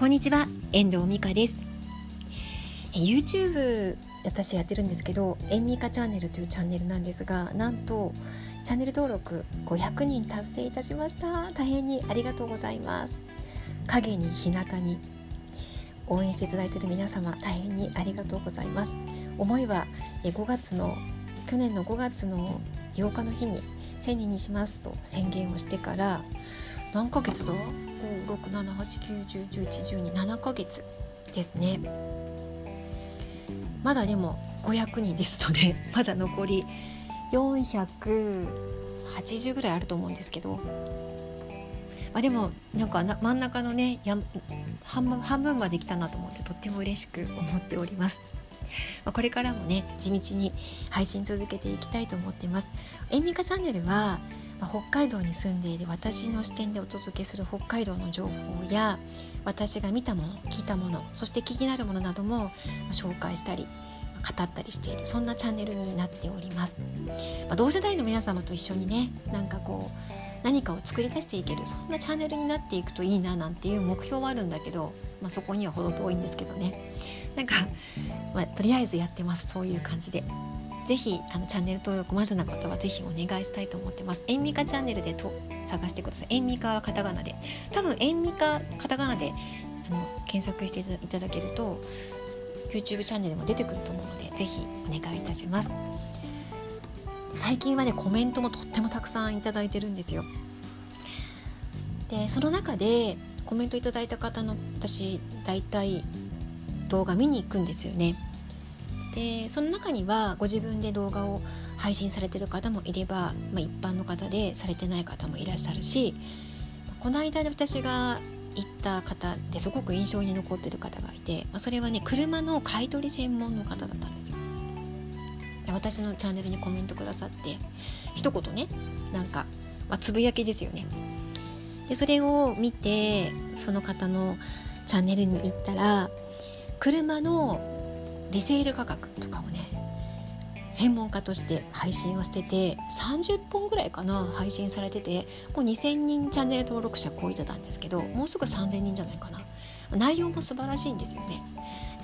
こんにちは遠藤美香です。YouTube 私やってるんですけど「えんみかチャンネル」というチャンネルなんですがなんとチャンネル登録500人達成いたしました。大変にありがとうございます。影に日向に応援していただいている皆様大変にありがとうございます。思いは5月の去年の5月の8日の日に1000人にしますと宣言をしてから何ヶ月だ？56789101112ヶ月。ですね。まだでも500人ですので まだ残り480ぐらいあると思うんですけど、まあ、でもなんか真ん中のねや半分半分まで来たなと思ってとっても嬉しく思っております。まあ、これからもね地道に配信続けていきたいと思っています。えんみかチャンネルは、まあ、北海道に住んでいる私の視点でお届けする北海道の情報や私が見たもの聞いたものそして気になるものなども紹介したり語ったりしているそんなチャンネルになっております、まあ、同世代の皆様と一緒にねなんかこう何かを作り出していけるそんなチャンネルになっていくといいななんていう目標はあるんだけど、まあ、そこには程遠いんですけどねなんか、まあ、とりあえずやってますそういう感じで。ぜひあのチャンネル登録まだな方はぜひお願いしたいと思ってます。えんみかチャンネルでと探してください。えんみかはカタカナで。多分えんみかカタカナであの検索していただけると YouTube チャンネルも出てくると思うのでぜひお願いいたします。最近はねコメントもとってもたくさんいただいてるんですよ。でその中でコメントいただいた方の私大体動画見に行くんですよね。でその中にはご自分で動画を配信されてる方もいれば、まあ、一般の方でされてない方もいらっしゃるしこの間で私が行った方ですごく印象に残ってる方がいて、まあ、それはね車の買取専門の方だったんですよ。で私のチャンネルにコメントくださって一言ねなんか、まあ、つぶやきですよね。でそれを見てその方のチャンネルに行ったら車のリセール価格とかをね専門家として配信をしてて30本ぐらいかな配信されててもう2,000人チャンネル登録者超えてたんですけどもうすぐ3,000人じゃないかな。内容も素晴らしいんですよね。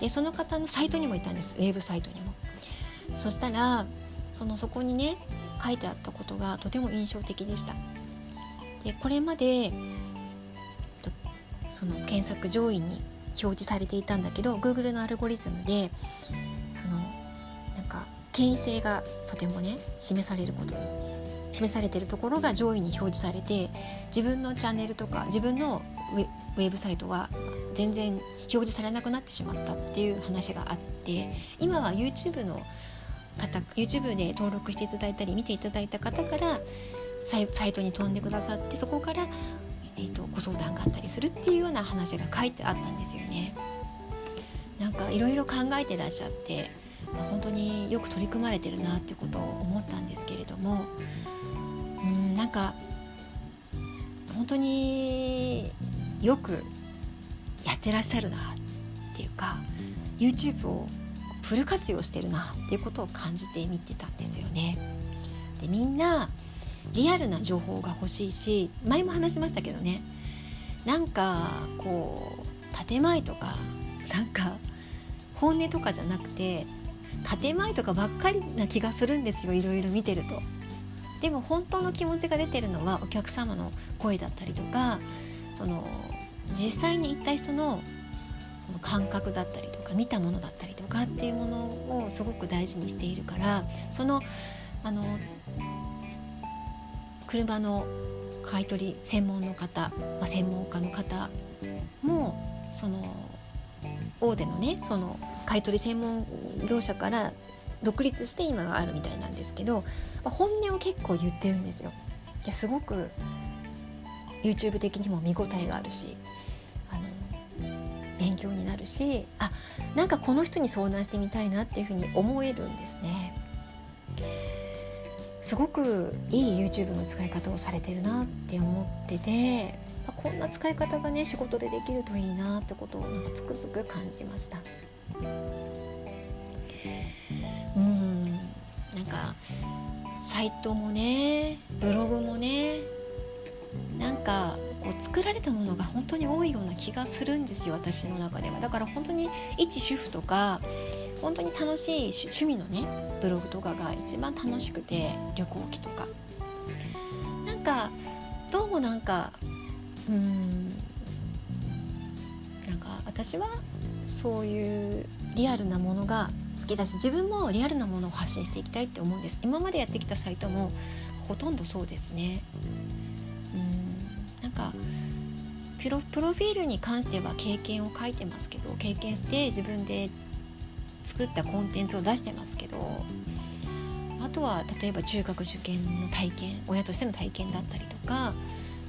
でその方のサイトにもいたんです。ウェブサイトにも。そしたらそのそこにね書いてあったことがとても印象的でした。でこれまでその検索上位に表示されていたんだけど Google のアルゴリズムでそのなんか権威性がとてもね示されることに示されてるところが上位に表示されて自分のチャンネルとか自分のウェブサイトは全然表示されなくなってしまったっていう話があって今は YouTube の方 YouTube で登録していただいたり見ていただいた方からサイトに飛んでくださってそこからえーと、ご相談があったりするっていうような話が書いてあったんですよね。なんかいろいろ考えてらっしゃって、まあ、本当によく取り組まれてるなってことを思ったんですけれどもうんなんか本当によくやってらっしゃるなっていうか YouTube をフル活用してるなっていうことを感じて見てたんですよね。でみんなリアルな情報が欲しいし前も話しましたけどねなんかこう建前とかなんか本音とかじゃなくて建前とかばっかりな気がするんですよいろいろ見てると。でも本当の気持ちが出てるのはお客様の声だったりとかその実際に行った人のその感覚だったりとか見たものだったりとかっていうものをすごく大事にしているからそのあの車の買い取り専門の方、まあ、専門家の方もその大手のねその買い取り専門業者から独立して今があるみたいなんですけど、本音を結構言ってるんですよ。いやすごく YouTube 的にも見応えがあるしあの勉強になるしあなんかこの人に相談してみたいなっていうふうに思えるんですね。すごくいい YouTube の使い方をされてるなって思っててまこんな使い方がね仕事でできるといいなってことをなんかつくづく感じました。うんなんかサイトもねブログもねなんかこう作られたものが本当に多いような気がするんですよ私の中では。だから本当に一主婦とか本当に楽しい趣味のねブログとかが一番楽しくて旅行記とか。なんかどうもなんかうんなんか私はそういうリアルなものが好きだし自分もリアルなものを発信していきたいって思うんです。今までやってきたサイトもほとんどそうですね。うんなんかプロフィールに関しては経験を書いてますけど経験して自分で作ったコンテンツを出してますけどあとは例えば中学受験の体験親としての体験だったりとか、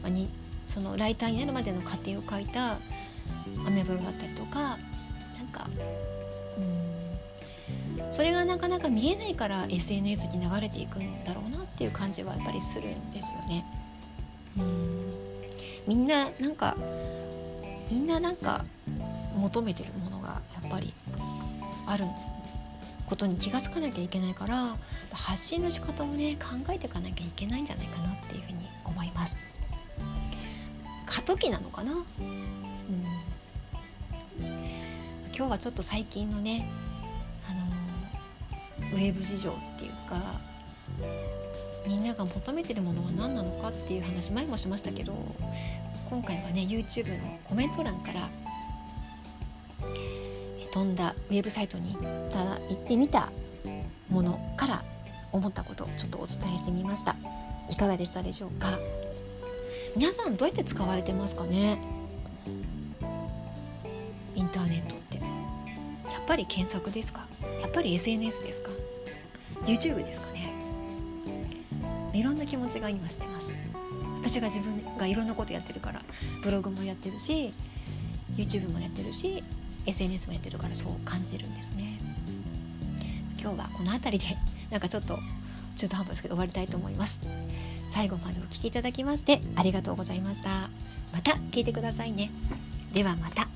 まあ、にそのライターになるまでの過程を書いたアメブロだったりとかなんかうんそれがなかなか見えないから SNS に流れていくんだろうなっていう感じはやっぱりするんですよね。うんみんななんかみんななんか求めてるものがやっぱりあることに気が付かなきゃいけないから発信の仕方もね考えていかなきゃいけないんじゃないかなっていうふうに思います。過渡期なのかな、うん、今日はちょっと最近のね、あのウェブ事情っていうかみんなが求めてるものは何なのかっていう話前もしましたけど今回はね YouTube のコメント欄から飛んだウェブサイトに行った行ってみたものから思ったことをちょっとお伝えしてみました。いかがでしたでしょうか？皆さんどうやって使われてますかね？インターネットって。やっぱり検索ですか？やっぱり SNS ですか？YouTube ですかね？いろんな気持ちが今してます。私が自分がいろんなことやってるからブログもやってるし YouTube もやってるし SNS もやってるからそう感じるんですね。今日はこの辺りでなんかちょっと中途半端ですけど終わりたいと思います。最後までお聴きいただきましてありがとうございました。また聞いてくださいね。ではまた。